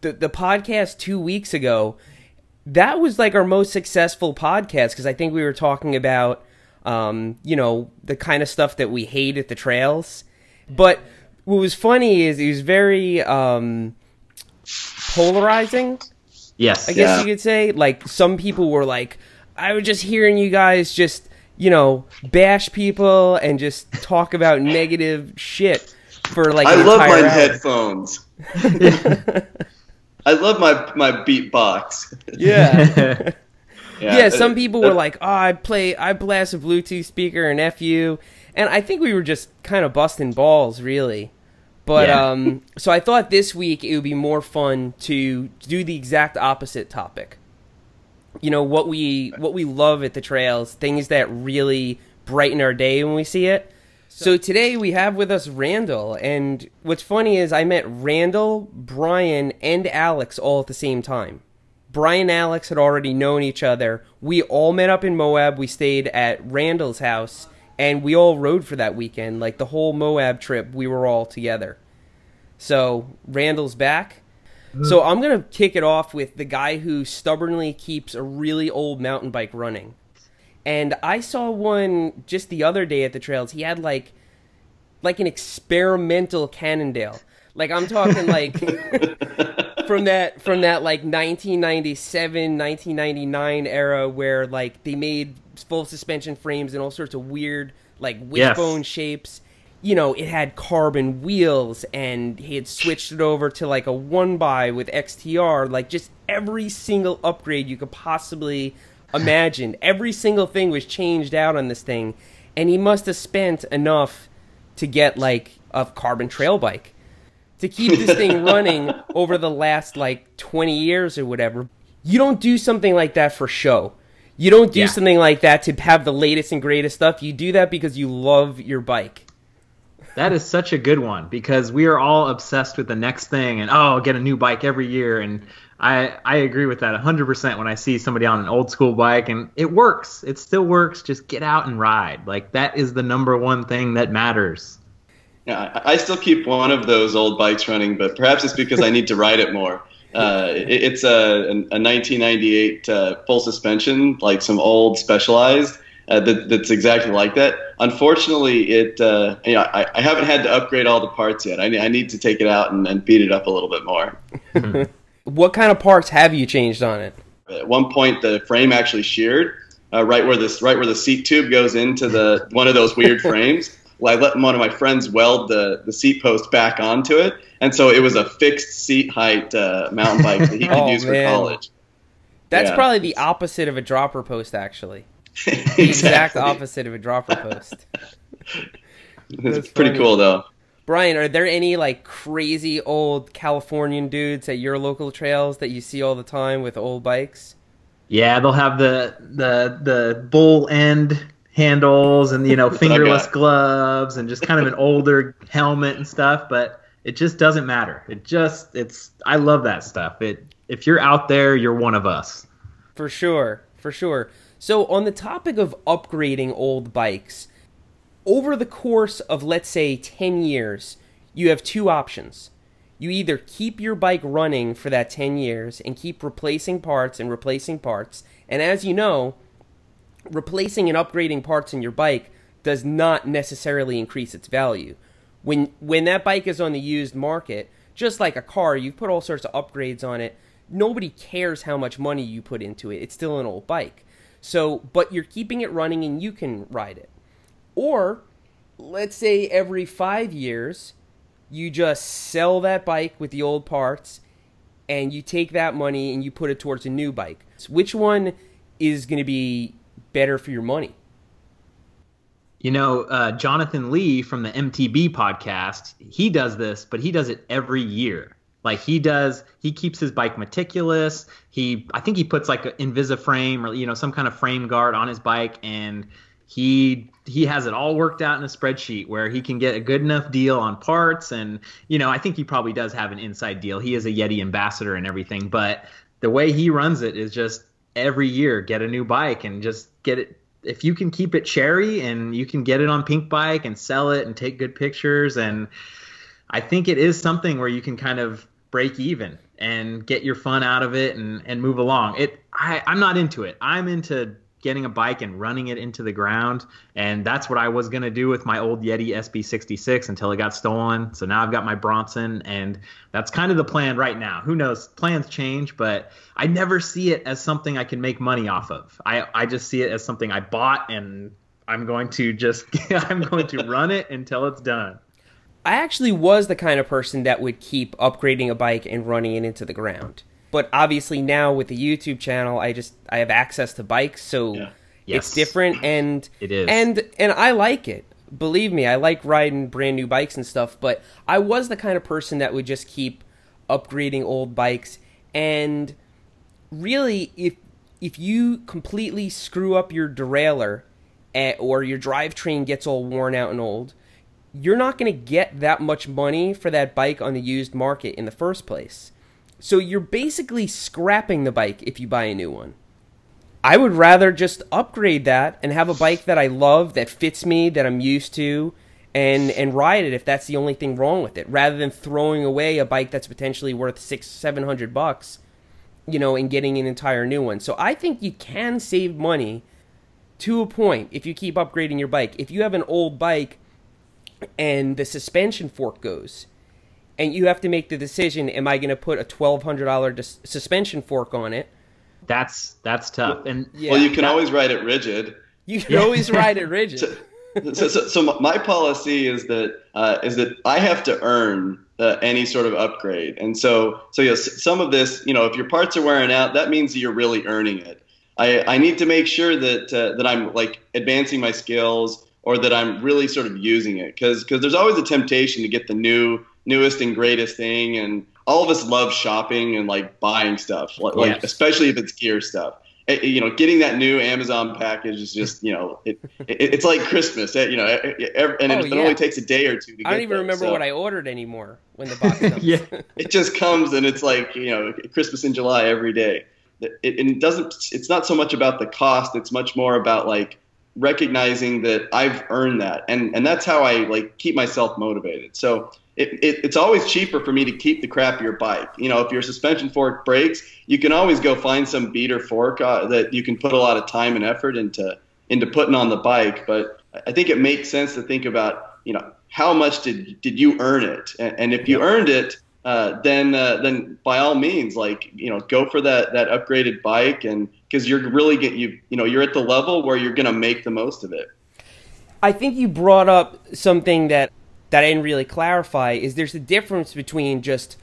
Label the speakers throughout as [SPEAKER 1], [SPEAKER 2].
[SPEAKER 1] the the podcast two weeks ago, that was like our most successful podcast because I think we were talking about, um, you know, the kind of stuff that we hate at the trails. But what was funny is it was very um, polarizing.
[SPEAKER 2] Yes.
[SPEAKER 1] I guess
[SPEAKER 3] Yeah.
[SPEAKER 1] you could say. Like some people were like, I was just hearing you guys just, you know, bash people and just talk about negative shit for like.
[SPEAKER 3] I
[SPEAKER 1] an
[SPEAKER 3] love my
[SPEAKER 1] hour.
[SPEAKER 3] headphones. I love my my beatbox.
[SPEAKER 1] Yeah. yeah,
[SPEAKER 3] uh,
[SPEAKER 1] some people were like, "Oh, I play, I blast a Bluetooth speaker and f you," and I think we were just kind of busting balls, really. But
[SPEAKER 2] Yeah.
[SPEAKER 1] um, so I thought this week it would be more fun to do the exact opposite topic. You know what we what we love at the trails, things that really brighten our day when we see it. So today we have with us Randall, and what's funny is I met Randall, Brian, and Alex all at the same time. Brian and Alex had already known each other. We all met up in Moab. We stayed at Randall's house, and we all rode for that weekend. Like the whole Moab trip, we were all together. So Randall's back. Mm-hmm. So I'm gonna kick it off with the guy who stubbornly keeps a really old mountain bike running. And I saw one just the other day at the trails. He had like like an experimental Cannondale. Like I'm talking like from that from that like 1997 1999 era where like they made full suspension frames and all sorts of weird like
[SPEAKER 2] Yes.
[SPEAKER 1] wishbone shapes you know it had carbon wheels and he had switched it over to like a one by with xtr like just every single upgrade you could possibly imagine every single thing was changed out on this thing and he must have spent enough to get like a carbon trail bike to keep this thing running over the last like 20 years or whatever. You don't do something like that for show. You don't do
[SPEAKER 2] Yeah.
[SPEAKER 1] something like that to have the latest and greatest stuff. You do that because you love your bike.
[SPEAKER 2] That is such a good one because we are all obsessed with the next thing and oh, get a new bike every year and I I agree with that 100% when I see somebody on an old school bike and it works. It still works. Just get out and ride. Like that is the number one thing that matters.
[SPEAKER 3] Yeah, I I still keep one of those old bikes running, but perhaps it's because I need to ride it more. Uh, it, it's a, a 1998 uh, full suspension, like some old Specialized. Uh, that, that's exactly like that. Unfortunately, it uh, you know, I, I haven't had to upgrade all the parts yet. I, ne- I need to take it out and, and beat it up a little bit more.
[SPEAKER 1] What kind of parts have you changed on it?
[SPEAKER 3] At one point, the frame actually sheared uh, right where this right where the seat tube goes into the one of those weird frames. Well, I let one of my friends weld the, the seat post back onto it, and so it was a fixed seat height uh, mountain bike that he could
[SPEAKER 1] Oh,
[SPEAKER 3] use for college.
[SPEAKER 1] That's
[SPEAKER 3] Yeah.
[SPEAKER 1] probably the opposite of a dropper post, actually. The exact opposite of a dropper post.
[SPEAKER 3] It's
[SPEAKER 1] That's
[SPEAKER 3] pretty
[SPEAKER 1] funny.
[SPEAKER 3] cool though.
[SPEAKER 1] Brian, are there any like crazy old Californian dudes at your local trails that you see all the time with old bikes?
[SPEAKER 2] Yeah, they'll have the the the bull end handles and you know
[SPEAKER 3] That's what I
[SPEAKER 2] fingerless gloves and just kind of an older helmet and stuff, but it just doesn't matter. It just it's I love that stuff. It if you're out there, you're one of us.
[SPEAKER 1] For sure, for sure. So, on the topic of upgrading old bikes, over the course of, let's say, 10 years, you have two options. You either keep your bike running for that 10 years and keep replacing parts and replacing parts, and as you know, replacing and upgrading parts in your bike does not necessarily increase its value. When when that bike is on the used market, just like a car, you've put all sorts of upgrades on it. Nobody cares how much money you put into it. It's still an old bike. So, but you're keeping it running and you can ride it. Or let's say every 5 years you just sell that bike with the old parts and you take that money and you put it towards a new bike. So which one is going to be better for your money?
[SPEAKER 2] You know, uh, Jonathan Lee from the MTB podcast, he does this, but he does it every year. Like he does, he keeps his bike meticulous. He, I think he puts like an Invisiframe or you know some kind of frame guard on his bike, and he he has it all worked out in a spreadsheet where he can get a good enough deal on parts. And you know, I think he probably does have an inside deal. He is a Yeti ambassador and everything, but the way he runs it is just every year get a new bike and just get it if you can keep it cherry and you can get it on Pinkbike and sell it and take good pictures and i think it is something where you can kind of break even and get your fun out of it and, and move along. It I, I'm not into it. I'm into getting a bike and running it into the ground. And that's what I was going to do with my old Yeti SB66 until it got stolen. So now I've got my Bronson, and that's kind of the plan right now. Who knows? Plans change, but I never see it as something I can make money off of. I, I just see it as something I bought and I'm going to just I'm going to run it until it's done.
[SPEAKER 1] I actually was the kind of person that would keep upgrading a bike and running it into the ground but obviously now with the YouTube channel, I just I have access to bikes, so yeah. yes. it's different and
[SPEAKER 2] it is
[SPEAKER 1] and and I like it. Believe me, I like riding brand new bikes and stuff, but I was the kind of person that would just keep upgrading old bikes and really if if you completely screw up your derailleur at, or your drivetrain gets all worn out and old, you're not going to get that much money for that bike on the used market in the first place. So you're basically scrapping the bike if you buy a new one. I would rather just upgrade that and have a bike that I love, that fits me, that I'm used to, and and ride it if that's the only thing wrong with it, rather than throwing away a bike that's potentially worth six, seven hundred bucks, you know, and getting an entire new one. So I think you can save money to a point if you keep upgrading your bike. If you have an old bike and the suspension fork goes, and you have to make the decision: Am I going to put a twelve hundred dollar dis- suspension fork on it?
[SPEAKER 2] That's that's tough. And
[SPEAKER 3] yeah, well, you can that, always ride it rigid.
[SPEAKER 1] You can always ride it rigid.
[SPEAKER 3] so, so, so, my policy is that uh, is that I have to earn uh, any sort of upgrade, and so so yes, some of this, you know, if your parts are wearing out, that means that you're really earning it. I, I need to make sure that uh, that I'm like advancing my skills or that I'm really sort of using it because because there's always a temptation to get the new newest and greatest thing and all of us love shopping and like buying stuff like, yes. especially if it's gear stuff it, eh, you know getting that new amazon package is just you know it, it it's like christmas eh, you know every, and oh, it, yeah. only takes a day or two to
[SPEAKER 1] i don't even
[SPEAKER 3] there,
[SPEAKER 1] remember so. what i ordered anymore when the box comes
[SPEAKER 2] yeah
[SPEAKER 3] it just comes and it's like you know christmas in july every day it, it doesn't it's not so much about the cost it's much more about like recognizing that I've earned that, and and that's how I like keep myself motivated. So it, it, it's always cheaper for me to keep the crappier bike. You know, if your suspension fork breaks, you can always go find some beater fork uh, that you can put a lot of time and effort into into putting on the bike. But I think it makes sense to think about, you know, how much did did you earn it, and, and if you earned it, uh, then uh, then by all means, like you know, go for that that upgraded bike, and because you're really get you you know you're at the level where you're gonna make the most of it.
[SPEAKER 1] I think you brought up something that that I didn't really clarify is there's a difference between just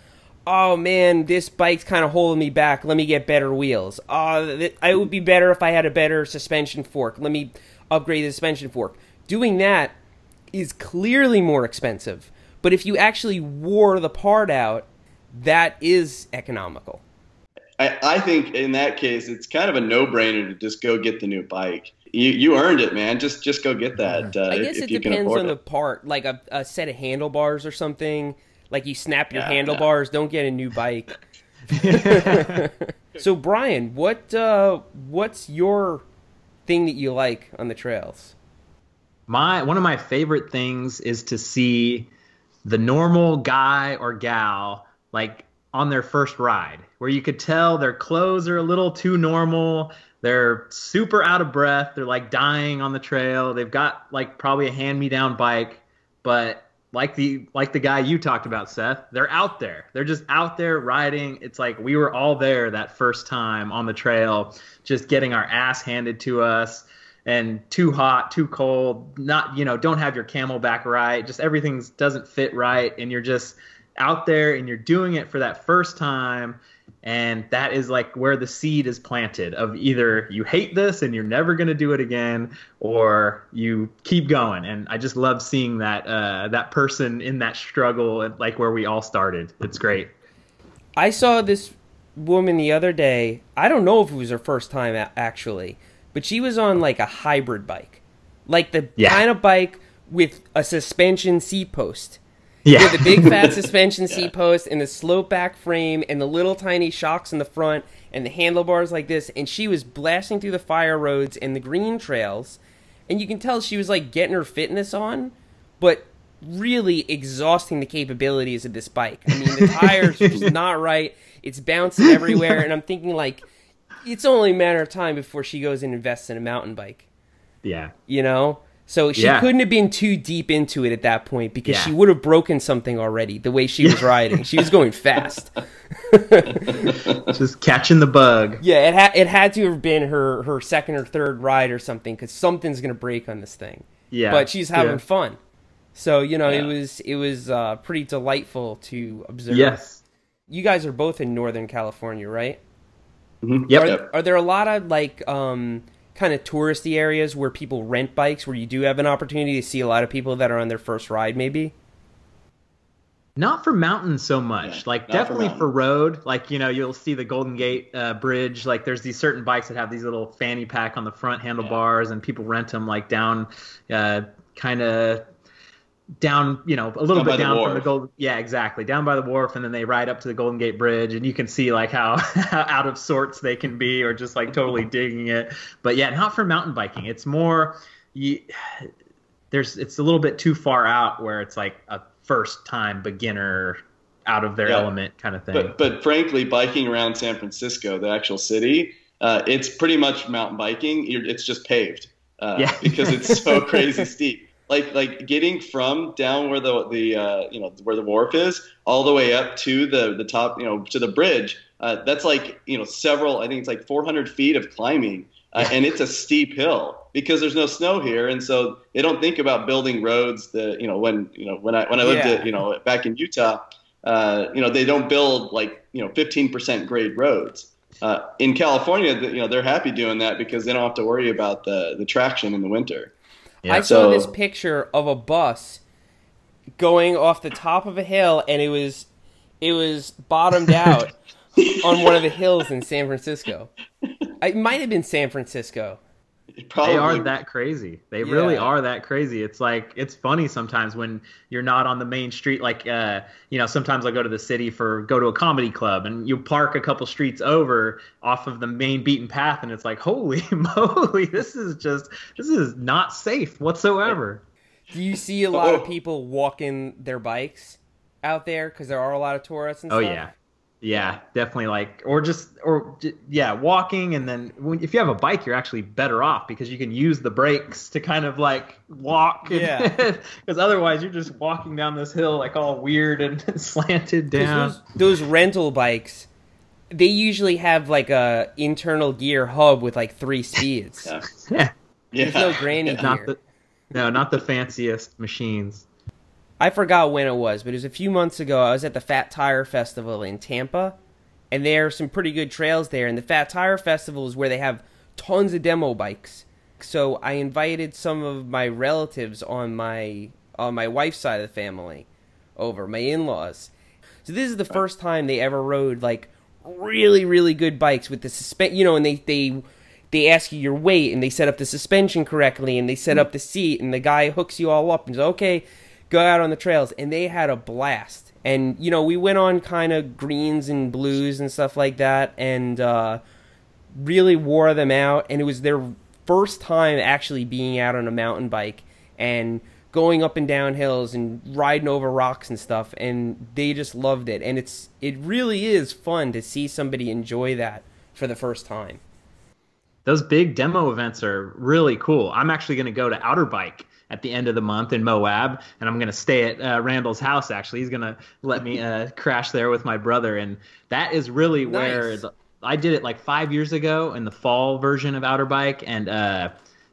[SPEAKER 1] oh man, this bike's kind of holding me back. Let me get better wheels. Uh, oh, it would be better if I had a better suspension fork. Let me upgrade the suspension fork. Doing that is clearly more expensive. But if you actually wore the part out, that is economical.
[SPEAKER 3] I, I think in that case, it's kind of a no-brainer to just go get the new bike you you earned it, man. Just just go get that. Uh,
[SPEAKER 1] I guess
[SPEAKER 3] if,
[SPEAKER 1] it
[SPEAKER 3] if
[SPEAKER 1] depends on
[SPEAKER 3] it.
[SPEAKER 1] the part, like a, a set of handlebars or something. Like you snap your yeah, handlebars, don't get a new bike. so Brian, what uh, what's your thing that you like on the trails?
[SPEAKER 2] My one of my favorite things is to see the normal guy or gal like on their first ride, where you could tell their clothes are a little too normal they're super out of breath. They're like dying on the trail. They've got like probably a hand-me-down bike, but like the like the guy you talked about, Seth, they're out there. They're just out there riding. It's like we were all there that first time on the trail, just getting our ass handed to us and too hot, too cold, not, you know, don't have your CamelBak right. Just everything doesn't fit right and you're just out there and you're doing it for that first time and that is like where the seed is planted of either you hate this and you're never going to do it again or you keep going. And i just love seeing that uh, that person in that struggle like where we all started. It's great.
[SPEAKER 1] I saw this woman the other day. I don't know if it was her first time actually but she was on like a hybrid bike. Like the yeah. kind of bike with a suspension seat post yeah. With the big fat suspension yeah. seat post and the slope back frame and the little tiny shocks in the front and the handlebars like this. And she was blasting through the fire roads and the green trails. And you can tell she was like getting her fitness on, but really exhausting the capabilities of this bike. I mean, the tires are just not right. It's bouncing everywhere, and I'm thinking like, it's only a matter of time before she goes and invests in a mountain bike.
[SPEAKER 2] Yeah.
[SPEAKER 1] You know, so she
[SPEAKER 2] Yeah.
[SPEAKER 1] couldn't have been too deep into it at that point because
[SPEAKER 2] Yeah.
[SPEAKER 1] she would have broken something already. The way she was riding, she was going fast.
[SPEAKER 2] Just catching the bug.
[SPEAKER 1] Yeah, it had it had to have been her her second or third ride or something because something's gonna break on this thing.
[SPEAKER 2] Yeah.
[SPEAKER 1] but she's having
[SPEAKER 2] Yeah.
[SPEAKER 1] fun. So you know, it was it was uh, pretty delightful to observe.
[SPEAKER 2] Yes.
[SPEAKER 1] you guys are both in Northern California, right?
[SPEAKER 3] Mhm.
[SPEAKER 2] Yep.
[SPEAKER 3] Yep.
[SPEAKER 1] Are there a lot of like um, kind of touristy areas where people rent bikes, where you do have an opportunity to see a lot of people that are on their first ride, maybe?
[SPEAKER 2] Not for mountains so much.
[SPEAKER 3] Yeah,
[SPEAKER 2] like
[SPEAKER 3] not for
[SPEAKER 2] definitely for, road. Like you know, you'll see the Golden Gate uh, Bridge. Like there's these certain bikes that have these little fanny pack on the front handlebars, and people rent them like down, uh, kind of down. You know, a little
[SPEAKER 3] Down
[SPEAKER 2] bit
[SPEAKER 3] the
[SPEAKER 2] down from the Golden. Yeah, exactly. Down by the wharf, and then they ride up to the Golden Gate Bridge, and you can see like how, how out of sorts they can be, or just like totally digging it. But yeah, not for mountain biking. It's more you. There's it's a little bit too far out where it's like a first time beginner out of their
[SPEAKER 3] Yeah.
[SPEAKER 2] element kind of thing.
[SPEAKER 3] But but frankly, biking around San Francisco, the actual city, uh, it's pretty much mountain biking. You're, it's just paved uh,
[SPEAKER 2] Yeah.
[SPEAKER 3] because it's so crazy steep. Like like getting from down where the the uh, you know where the wharf is all the way up to the the top you know to the bridge. Uh, that's like you know several. I think it's like 400 feet of climbing, uh, and it's a steep hill because there's no snow here, and so they don't think about building roads. That you know when you know when I when I lived
[SPEAKER 1] Yeah.
[SPEAKER 3] at you know back in Utah, uh, you know they don't build like you know 15% grade roads. Uh, in California, you know they're happy doing that because they don't have to worry about the the traction in the winter.
[SPEAKER 2] Yeah.
[SPEAKER 1] I saw
[SPEAKER 3] So-
[SPEAKER 1] this picture of a bus going off the top of a hill, and it was it was bottomed out on one of the hills in San Francisco. It might have been San Francisco.
[SPEAKER 3] It Probably
[SPEAKER 2] they are that crazy. They really are that crazy. It's like it's funny sometimes when you're not on the main street. Like uh, you know, sometimes I go to the city for go to a comedy club, and you park a couple streets over off of the main beaten path, and it's like, holy moly, this is just this is not safe whatsoever.
[SPEAKER 1] Do you see a lot of
[SPEAKER 3] Oh.
[SPEAKER 1] people walking their bikes out there because there are a lot of tourists and
[SPEAKER 2] Oh
[SPEAKER 1] stuff?
[SPEAKER 2] yeah, yeah, definitely. Like or just or yeah, walking, and then when, if you have a bike, you're actually better off because you can use the brakes to kind of like walk.
[SPEAKER 1] Yeah.
[SPEAKER 2] Because otherwise, you're just walking down this hill like all weird and slanted down.
[SPEAKER 1] Those, those rental bikes, they usually have like a internal gear hub with like three speeds.
[SPEAKER 3] Yeah.
[SPEAKER 2] Yeah.
[SPEAKER 1] There's no granny
[SPEAKER 3] Yeah.
[SPEAKER 2] not
[SPEAKER 1] gear.
[SPEAKER 2] the no, not the fanciest machines.
[SPEAKER 1] I forgot when it was, but it was a few months ago. I was at the Fat Tire Festival in Tampa, and there are some pretty good trails there. And the Fat Tire Festival is where they have tons of demo bikes. So I invited some of my relatives on my on my wife's side of the family over, my in-laws. So this is the first time they ever rode like really really good bikes with the suspen you know, and they they they ask you your weight and they set up the suspension correctly and they set up the seat and the guy hooks you all up and says, okay, go out on the trails. And they had a blast. And, you know, we went on kind of greens and blues and stuff like that and uh, really wore them out. And it was their first time actually being out on a mountain bike and going up and down hills and riding over rocks and stuff. And they just loved it. And it's it really is fun to see somebody enjoy that for the first time.
[SPEAKER 2] Those big demo events are really cool. I'm actually going to go to Outer Bike at the end of the month in Moab, and I'm going to stay at uh, Randall's house. Actually, he's going to let me uh, crash there with my brother, and that is really where the, I did it like five years ago in the fall version of Outer Bike, and uh,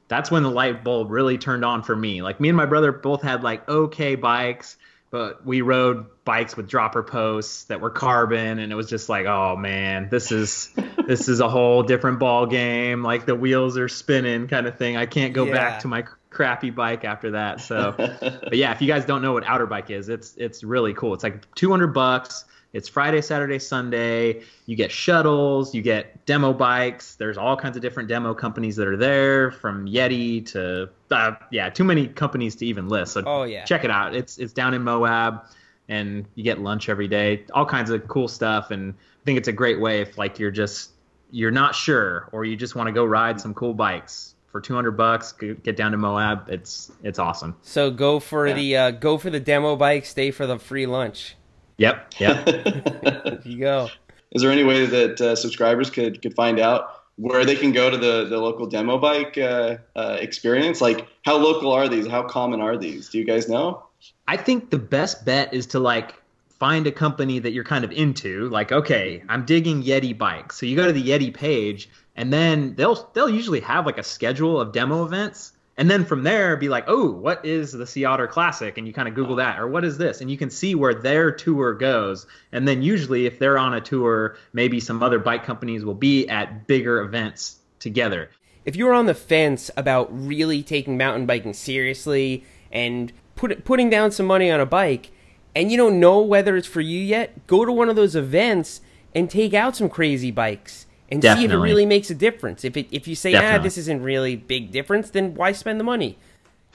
[SPEAKER 2] that's when the light bulb really turned on for me. Like me and my brother both had like okay bikes, but we rode bikes with dropper posts that were carbon, and it was just like, oh man, this is this is a whole different ball game. Like the wheels are spinning, kind of thing. I can't go
[SPEAKER 1] Yeah.
[SPEAKER 2] back to my crappy bike after that. So, but yeah, if you guys don't know what outer bike is, it's it's really cool. It's like 200 bucks. It's Friday, Saturday, Sunday. You get shuttles, you get demo bikes. There's all kinds of different demo companies that are there, from Yeti to uh, yeah, too many companies to even list. So
[SPEAKER 1] Oh, yeah.
[SPEAKER 2] check it out. It's it's down in Moab, and you get lunch every day. All kinds of cool stuff, and I think it's a great way if like you're just you're not sure or you just want to go ride some cool bikes. For 200 bucks. Get down to Moab. It's it's awesome.
[SPEAKER 1] So go for yeah. the uh, go for the demo bike. Stay for the free lunch.
[SPEAKER 2] Yep. Yep.
[SPEAKER 1] you go.
[SPEAKER 3] Is there any way that uh, subscribers could could find out where they can go to the, the local demo bike uh, uh, experience? Like, how local are these? How common are these? Do you guys know?
[SPEAKER 2] I think the best bet is to like find a company that you're kind of into. Like, okay, I'm digging Yeti bikes, so you go to the Yeti page, and then they'll they'll usually have like a schedule of demo events. And then from there, be like, oh, what is the Sea Otter Classic? And you kind of Google that, or what is this? And you can see where their tour goes. And then usually, if they're on a tour, maybe some other bike companies will be at bigger events together.
[SPEAKER 1] If you're on the fence about really taking mountain biking seriously and put, putting down some money on a bike, and you don't know whether it's for you yet, go to one of those events and take out some crazy bikes and Definitely. see if it really makes a difference. If it, if you say, ah, Definitely. ah, this isn't really big difference, then why spend the money?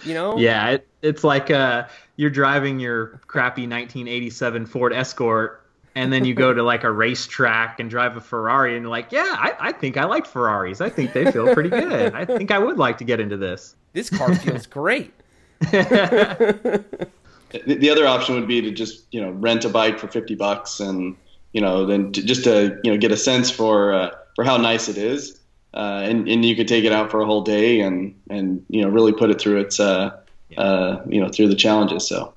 [SPEAKER 1] You know?
[SPEAKER 2] Yeah, it, it's like uh, you're driving your crappy 1987 Ford Escort, and then you go to like a racetrack and drive a Ferrari, and you're like, yeah, I, I think I like Ferraris. I think they feel pretty good. I think I would like to get into this.
[SPEAKER 1] This car feels great.
[SPEAKER 3] the, the other option would be to just you know rent a bike for 50 bucks and you know, then to, just to you know get a sense for uh, for how nice it is, uh, and and you could take it out for a whole day and and you know really put it through its uh, uh, you know through the challenges. So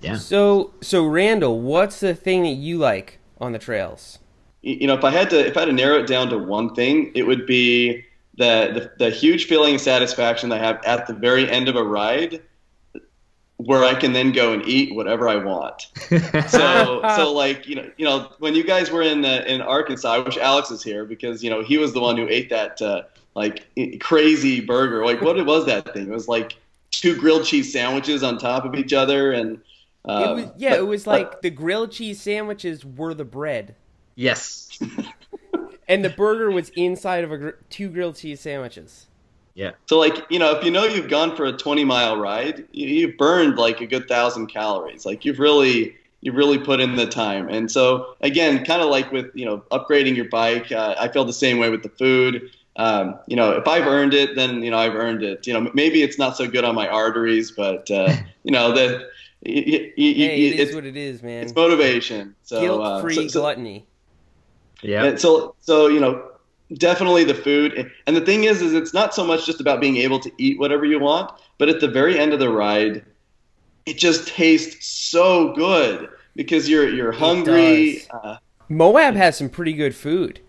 [SPEAKER 1] yeah. So so Randall, what's the thing that you like on the trails?
[SPEAKER 3] You know, if I had to if I had to narrow it down to one thing, it would be the, the, the huge feeling of satisfaction that I have at the very end of a ride where I can then go and eat whatever I want. so, so like you know, you know, when you guys were in uh, in Arkansas, I wish Alex was here because you know he was the one who ate that uh, like crazy burger. Like what was that thing? It was like two grilled cheese sandwiches on top of each other, and
[SPEAKER 1] um, it was, yeah, but, it was like but, the grilled cheese sandwiches were the bread.
[SPEAKER 2] Yes.
[SPEAKER 1] and the burger was inside of a gr- two grilled cheese sandwiches.
[SPEAKER 2] Yeah.
[SPEAKER 3] So like you know, if you know you've gone for a 20 mile ride, you, have burned like a good thousand calories. Like you've really you've really put in the time. And so again, kind of like with you know upgrading your bike, uh, I feel the same way with the food. Um, you know, if I've earned it, then you know I've earned it. You know, maybe it's not so good on my arteries, but uh, you know the.
[SPEAKER 1] hey, it is what it is, man.
[SPEAKER 3] It's motivation. So
[SPEAKER 1] guilt-free
[SPEAKER 3] uh, so,
[SPEAKER 1] so, gluttony.
[SPEAKER 2] Yeah.
[SPEAKER 3] So so you know definitely the food and the thing is is it's not so much just about being able to eat whatever you want but at the very end of the ride it just tastes so good because you're you're hungry uh,
[SPEAKER 1] moab has some pretty good food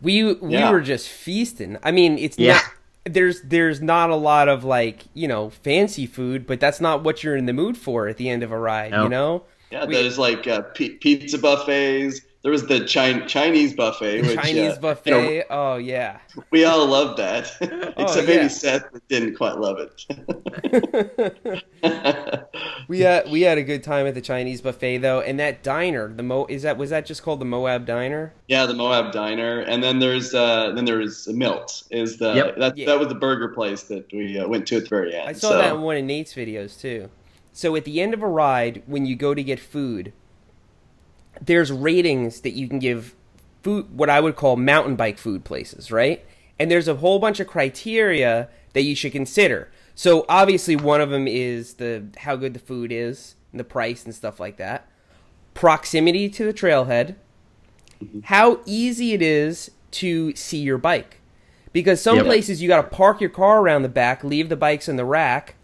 [SPEAKER 1] we we yeah. were just feasting i mean it's yeah. not there's there's not a lot of like you know fancy food but that's not what you're in the mood for at the end of a ride nope. you know
[SPEAKER 3] yeah we, there's like uh, p- pizza buffets there was the Chinese buffet. Which,
[SPEAKER 1] Chinese uh, buffet. You know, oh yeah.
[SPEAKER 3] We all loved that, oh, except oh, maybe Seth didn't quite love it.
[SPEAKER 1] we had we had a good time at the Chinese buffet though, and that diner, the Mo is that was that just called the Moab Diner?
[SPEAKER 3] Yeah, the Moab Diner, and then there's uh, then there's Milt is the yep. that yeah. that was the burger place that we uh, went to at the very end.
[SPEAKER 1] I saw so. that in one of Nate's videos too. So at the end of a ride, when you go to get food, there's ratings that you can give food, what I would call mountain bike food places, right? And there's a whole bunch of criteria that you should consider. So obviously, one of them is the how good the food is, and the price, and stuff like that. Proximity to the trailhead, mm-hmm. how easy it is to see your bike, because some yep. places you got to park your car around the back, leave the bikes in the rack.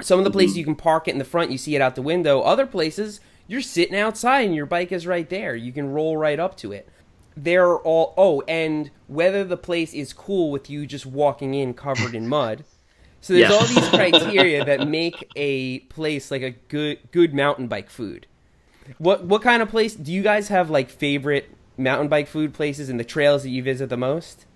[SPEAKER 1] Some of the places mm-hmm. you can park it in the front, you see it out the window. Other places you're sitting outside and your bike is right there. You can roll right up to it. They're all oh, and whether the place is cool with you just walking in covered in mud. So there's yeah. all these criteria that make a place like a good good mountain bike food. What what kind of place do you guys have like favorite mountain bike food places and the trails that you visit the most?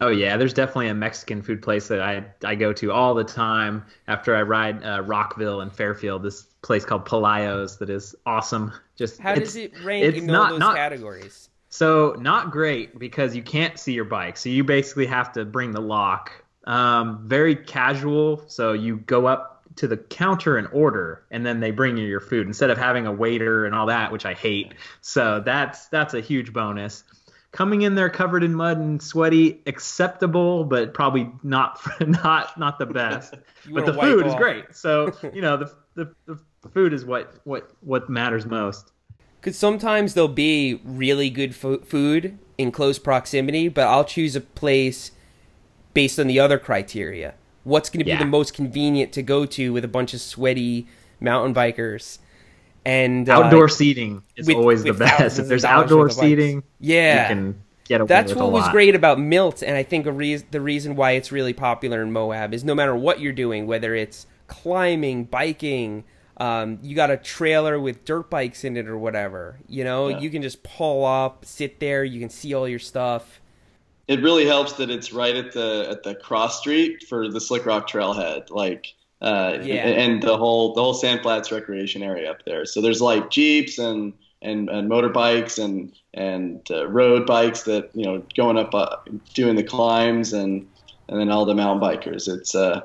[SPEAKER 2] Oh yeah, there's definitely a Mexican food place that I I go to all the time after I ride uh, Rockville and Fairfield. This place called Pelayos that is awesome. Just
[SPEAKER 1] how does it rank in all those not, categories?
[SPEAKER 2] So not great because you can't see your bike. So you basically have to bring the lock. Um, very casual. So you go up to the counter and order, and then they bring you your food instead of having a waiter and all that, which I hate. So that's that's a huge bonus coming in there covered in mud and sweaty, acceptable, but probably not not not the best. but the food off. is great. So you know the, the the food is what what what matters most.
[SPEAKER 1] Because sometimes there'll be really good fo- food in close proximity, but I'll choose a place based on the other criteria. What's going to be yeah. the most convenient to go to with a bunch of sweaty mountain bikers? And
[SPEAKER 2] uh, outdoor seating is with, always with the best. If there's outdoor seating,
[SPEAKER 1] yeah, you can get away That's what was great about Milt, and I think re- the reason why it's really popular in Moab is no matter what you're doing, whether it's climbing, biking, um, you got a trailer with dirt bikes in it or whatever. You know, yeah. you can just pull up, sit there, you can see all your stuff.
[SPEAKER 3] It really helps that it's right at the at the cross street for the Slickrock Trailhead. Like uh, yeah. and the whole the whole Sand Flats recreation area up there. So there's like jeeps and and, and motorbikes and and uh, road bikes that you know going up uh, doing the climbs and and then all the mountain bikers. It's uh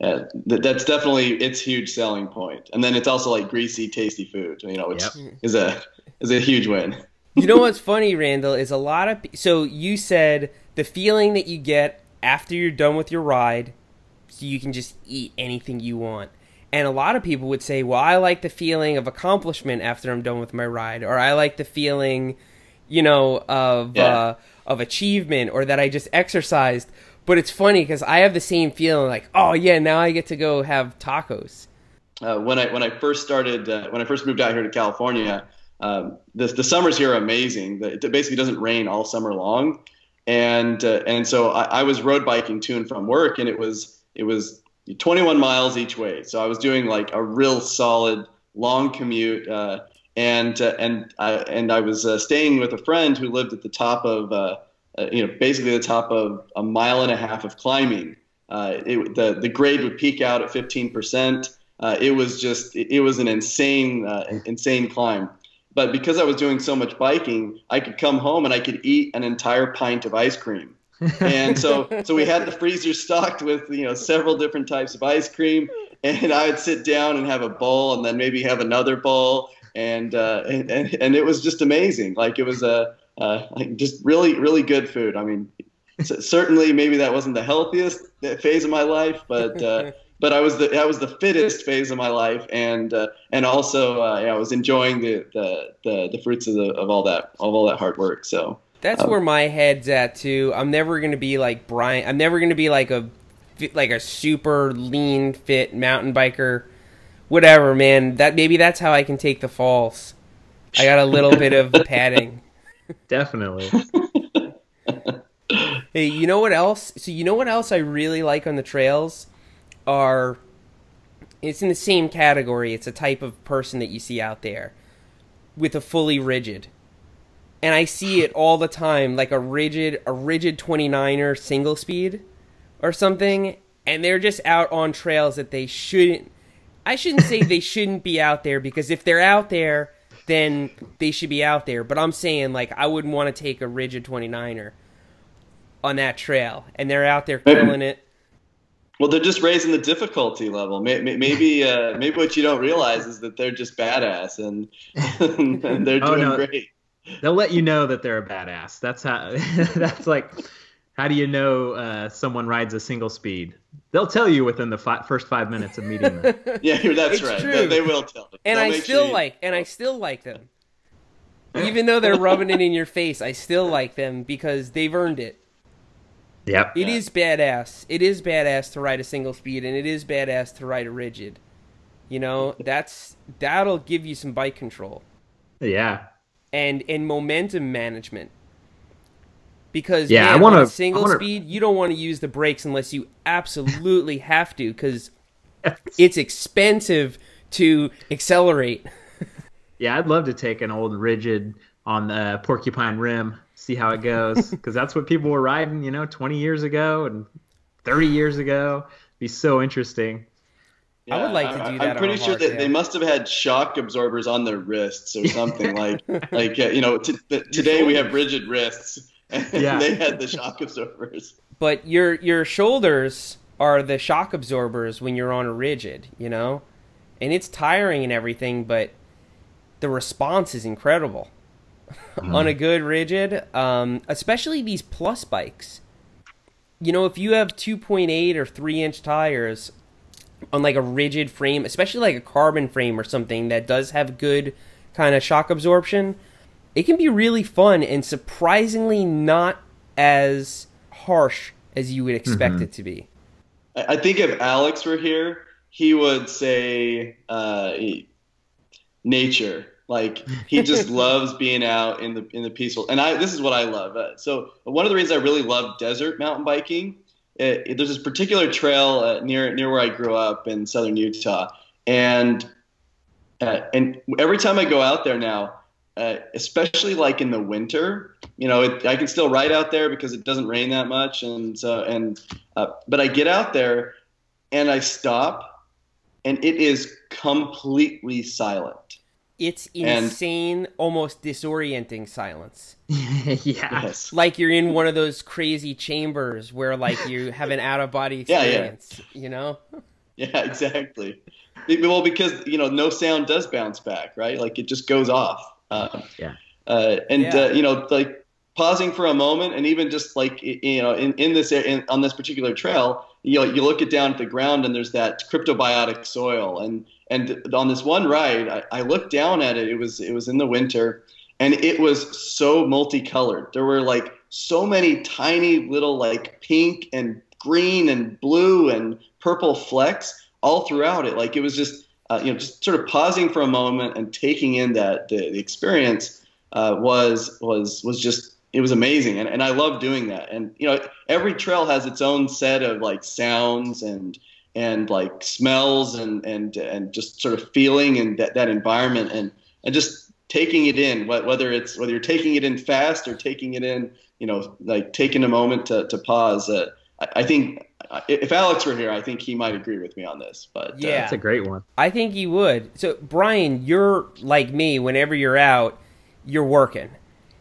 [SPEAKER 3] yeah, that's definitely its huge selling point. And then it's also like greasy, tasty food. You know, which yep. is a is a huge win.
[SPEAKER 1] you know what's funny, Randall, is a lot of so you said the feeling that you get after you're done with your ride so you can just eat anything you want. And a lot of people would say, well, I like the feeling of accomplishment after I'm done with my ride, or I like the feeling, you know, of yeah. uh, of achievement, or that I just exercised. But it's funny because I have the same feeling, like, oh yeah, now I get to go have tacos.
[SPEAKER 3] Uh, when I when I first started uh, when I first moved out here to California, um, the the summers here are amazing. It basically doesn't rain all summer long, and uh, and so I, I was road biking to and from work, and it was it was 21 miles each way. So I was doing like a real solid long commute. Uh, and uh, and I and I was uh, staying with a friend who lived at the top of uh, uh, you know basically the top of a mile and a half of climbing. Uh, it, the the grade would peak out at 15 percent. it was just it was an insane insane climb. But because I was doing so much biking, I could come home and I could eat an entire pint of ice cream and so so we had the freezer stocked with you know several different types of ice cream. And i would sit down and have a bowl and then maybe have another bowl. And uh, and, and, and it was just amazing. Like it was a uh, like just really really good food. I mean certainly maybe that wasn't the healthiest phase of my life but uh, but I was the I was the fittest phase of my life, and uh, and also uh, yeah, I was enjoying the, the, the, the fruits of, the, of all that of all that hard work. So
[SPEAKER 1] that's um, where my head's at too. I'm never gonna be like Brian. I'm never gonna be like a like a super lean, fit mountain biker. Whatever, man. That maybe that's how I can take the falls. I got a little bit of padding.
[SPEAKER 2] Definitely.
[SPEAKER 1] hey, you know what else? So you know what else I really like on the trails are it's in the same category. It's a type of person that you see out there with a fully rigid and I see it all the time, like a rigid a rigid 29er single speed or something, and they're just out on trails that they shouldn't. I shouldn't say they shouldn't be out there because if they're out there, then they should be out there. But I'm saying like I wouldn't want to take a rigid 29er on that trail, and they're out there killing it.
[SPEAKER 3] Well, they're just raising the difficulty level. Maybe, uh, maybe what you don't realize is that they're just badass and, and they're oh, doing oh, no. great
[SPEAKER 2] they'll let you know that they're a badass. That's how. that's like, how do you know uh, someone rides a single speed? They'll tell you within the fi- first five minutes of meeting them.
[SPEAKER 3] yeah, that's it's right. They, they, will tell. You.
[SPEAKER 1] And They'll I still sure like, and I still like them. Even though they're rubbing it in your face, I still like them because they've earned it.
[SPEAKER 2] Yep.
[SPEAKER 1] It yeah. is badass. It is badass to ride a single speed, and it is badass to ride a rigid. You know, that's that'll give you some bike control.
[SPEAKER 2] Yeah,
[SPEAKER 1] and and momentum management. Because yeah, man, I want to single wanna... speed. You don't want to use the brakes unless you absolutely have to, because it's expensive to accelerate.
[SPEAKER 2] yeah, I'd love to take an old rigid on the Porcupine Rim, see how it goes, because that's what people were riding, you know, 20 years ago and 30 years ago. be so interesting.
[SPEAKER 1] Yeah, I would like to do that.
[SPEAKER 3] I'm pretty sure that they must have had shock absorbers on their wrists or something like like uh, you know. T- today we have rigid wrists, and yeah. they had the shock absorbers.
[SPEAKER 1] But your your shoulders are the shock absorbers when you're on a rigid, you know, and it's tiring and everything, but the response is incredible. on a good rigid, um, especially these plus bikes. You know, if you have 2.8 or 3 inch tires on like a rigid frame, especially like a carbon frame or something that does have good kind of shock absorption, it can be really fun and surprisingly not as harsh as you would expect
[SPEAKER 2] Mhm.
[SPEAKER 1] it to be.
[SPEAKER 3] I I think if Alex were here, he would say uh, he- nature. Like he just loves being out in the in the peaceful. And I this is what I love. Uh, so one of the reasons I really love desert mountain biking, it, there's this particular trail uh, near near where I grew up in southern Utah, and uh, and every time I go out there now, uh, especially like in the winter, you know, it, I can still ride out there because it doesn't rain that much, and so and uh, but I get out there and I stop, and it is completely silent.
[SPEAKER 1] It's
[SPEAKER 3] And-
[SPEAKER 1] insane, almost disorienting silence.
[SPEAKER 2] yeah.
[SPEAKER 3] Yes.
[SPEAKER 1] Like you're in one of those crazy chambers where like you have an out of body experience,
[SPEAKER 3] Yeah, yeah.
[SPEAKER 1] experience, you know?
[SPEAKER 3] Yeah, exactly. Well, because you know, no sound does bounce back, right? Like it just goes off. Uh,
[SPEAKER 2] Yeah.
[SPEAKER 3] Uh, and
[SPEAKER 1] Yeah.
[SPEAKER 3] uh, you know, like pausing for a moment, and even just like you know, in in this in, on this particular trail, you know, you look it down at the ground, and there's that cryptobiotic soil, and and on this one ride, I, I looked down at it. It was it was in the winter, and it was so multicolored. There were like so many tiny little like pink and green and blue and purple flecks all throughout it. Like it was just uh, you know just sort of pausing for a moment and taking in that the, the experience uh, was was was just it was amazing and, and I love doing that. And you know every trail has its own set of like sounds and and like smells and and and just sort of feeling and that, that environment and and just taking it in whether it's whether you're taking it in fast or taking it in you know like taking a moment to, to pause uh, I, I think uh, if alex were here i think he might agree with me on this but
[SPEAKER 1] Yeah.
[SPEAKER 2] That's a great one.
[SPEAKER 1] I think he would. So, Brian, you're like me. Whenever you're out, you're working.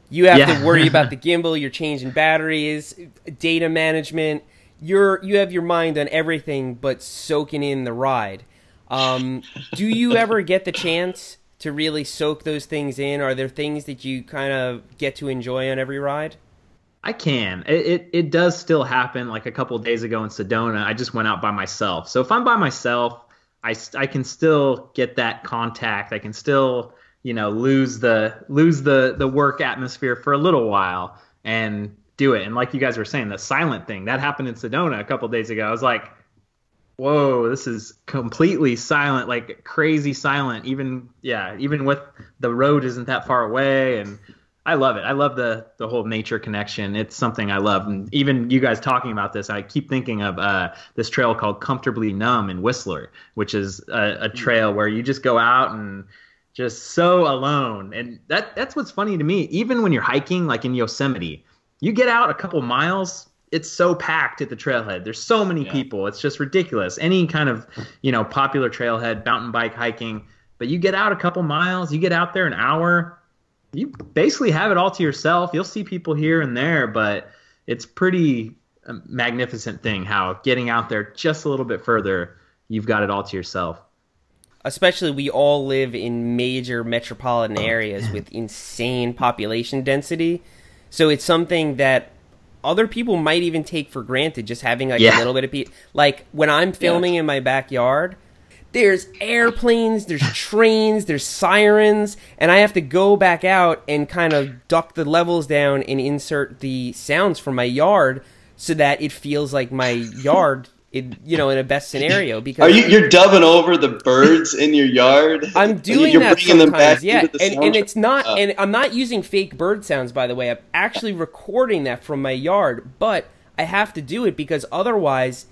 [SPEAKER 1] You have
[SPEAKER 2] Yeah.
[SPEAKER 1] to worry about the gimbal. You're changing batteries, data management. You're you have your mind on everything but soaking in the ride. Um, do you ever get the chance to really soak those things in? Are there things that you kind of get to enjoy on every ride?
[SPEAKER 2] I can. It, it it does still happen. Like a couple days ago in Sedona, I just went out by myself. So if I'm by myself, I I can still get that contact. I can still you know lose the lose the the work atmosphere for a little while and do it. And like you guys were saying, the silent thing that happened in Sedona a couple days ago. I was like, whoa, this is completely silent, like crazy silent. Even yeah, even with the road isn't that far away and I love it. I love the the whole nature connection. It's something I love. And even you guys talking about this, I keep thinking of uh, this trail called Comfortably Numb in Whistler, which is a, a trail where you just go out and just so alone. And that that's what's funny to me. Even when you're hiking, like in Yosemite, you get out a couple miles. It's so packed at the trailhead. There's so many
[SPEAKER 3] Yeah.
[SPEAKER 2] people. It's just ridiculous. Any kind of, you know, popular trailhead, mountain bike hiking, but you get out a couple miles, you get out there an hour, you basically have it all to yourself. You'll see people here and there, but it's pretty um, magnificent thing how getting out there just a little bit further, you've got it all to yourself.
[SPEAKER 1] especially we all live in major metropolitan areas with insane population density so it's something that other people might even take for granted just having like a little bit of pe- like when i'm filming in my backyard there's airplanes there's trains there's sirens and i have to go back out and kind of duck the levels down and insert the sounds from my yard so that it feels like my yard in, you know in a best scenario because
[SPEAKER 3] Are you you're dubbing over the birds in your yard?
[SPEAKER 1] I'm doing
[SPEAKER 3] you're
[SPEAKER 1] that
[SPEAKER 3] bringing them back
[SPEAKER 1] yeah,
[SPEAKER 3] the
[SPEAKER 1] and, and it's not,
[SPEAKER 3] Uh,
[SPEAKER 1] and I'm not using fake bird sounds, by the way. I'm actually recording that from my yard, but I have to do it because otherwise,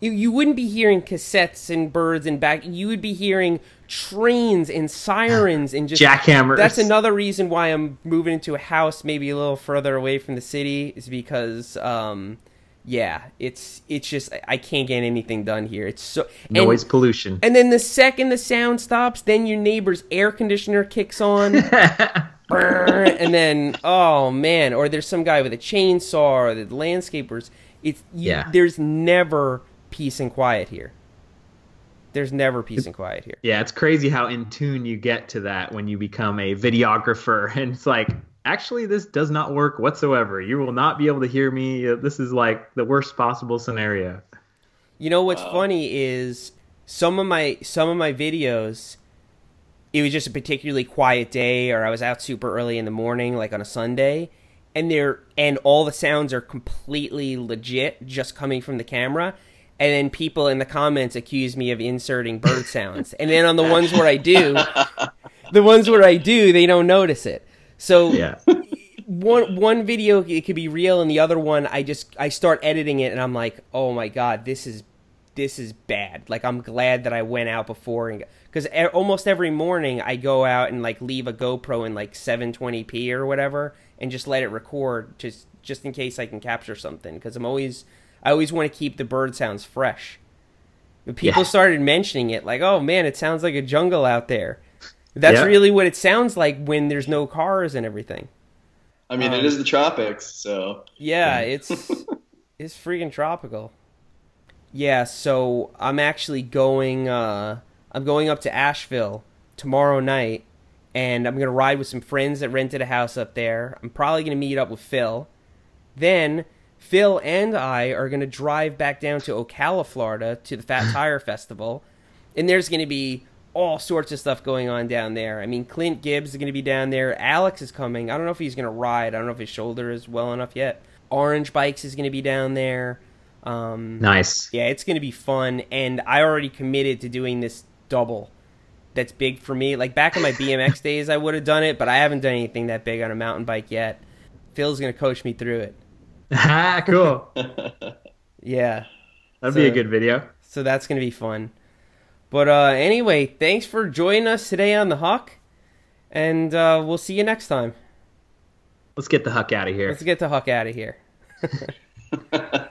[SPEAKER 1] you, you wouldn't be hearing cassettes and birds and back. You would be hearing trains and sirens and just
[SPEAKER 2] Jackhammers.
[SPEAKER 1] That's another reason why I'm moving into a house, maybe a little further away from the city, is because. Um, yeah, it's it's just I- can't get anything done here. It's so and-
[SPEAKER 2] Noise pollution.
[SPEAKER 1] and then the second the sound stops, then your neighbor's air conditioner kicks on. And then oh man, or there's some guy with a chainsaw or the landscapers. It's you,
[SPEAKER 2] Yeah.
[SPEAKER 1] there's never peace and quiet here. There's never peace and quiet here.
[SPEAKER 2] Yeah, it's crazy how in tune you get to that when you become a videographer, and it's like, actually, this does not work whatsoever. You will not be able to hear me. Uh, this is like the worst possible scenario.
[SPEAKER 1] You know what's wow. funny is some of my some of my videos it was just a particularly quiet day or I was out super early in the morning like on a Sunday and they're and all the sounds are completely legit just coming from the camera and then people in the comments accuse me of inserting bird sounds and then on the ones where I do the ones where I do they don't notice it so
[SPEAKER 2] yeah
[SPEAKER 1] one one video it could be real and the other one I just I start editing it and I'm like oh my god this is this is bad. Like I'm glad that I went out before and because almost every morning I go out and like leave a GoPro in like 720p or whatever and just let it record just just in case I can capture something because I'm always I always want to keep the bird sounds fresh. But people yeah. started mentioning it like, "Oh man, it sounds like a jungle out there." That's yeah. really what it sounds like when there's no cars and everything.
[SPEAKER 3] I mean, um, it is the tropics, so
[SPEAKER 1] yeah, it's it's freaking tropical. Yeah, so I'm actually going. Uh, I'm going up to Asheville tomorrow night, and I'm gonna ride with some friends that rented a house up there. I'm probably gonna meet up with Phil. Then Phil and I are gonna drive back down to Ocala, Florida, to the Fat Tire Festival, and there's gonna be all sorts of stuff going on down there. I mean, Clint Gibbs is going to be down there. Alex is coming. I don't know if he's going to ride. I don't know if his shoulder is well enough yet. Orange Bikes is going to be down there. Um,
[SPEAKER 2] nice.
[SPEAKER 1] Yeah, it's going to be fun, and I already committed to doing this double. That's big for me. Like back in my BMX days, I would have done it, but I haven't done anything that big on a mountain bike yet. Phil's going to coach me through it.
[SPEAKER 2] ah, cool.
[SPEAKER 1] yeah,
[SPEAKER 2] that'd so, be a good video.
[SPEAKER 1] So that's going to be fun. But uh, anyway, thanks for joining us today on the Huck, and uh, we'll see you next time.
[SPEAKER 2] Let's get the Huck out of here.
[SPEAKER 1] Let's get the Huck out of here.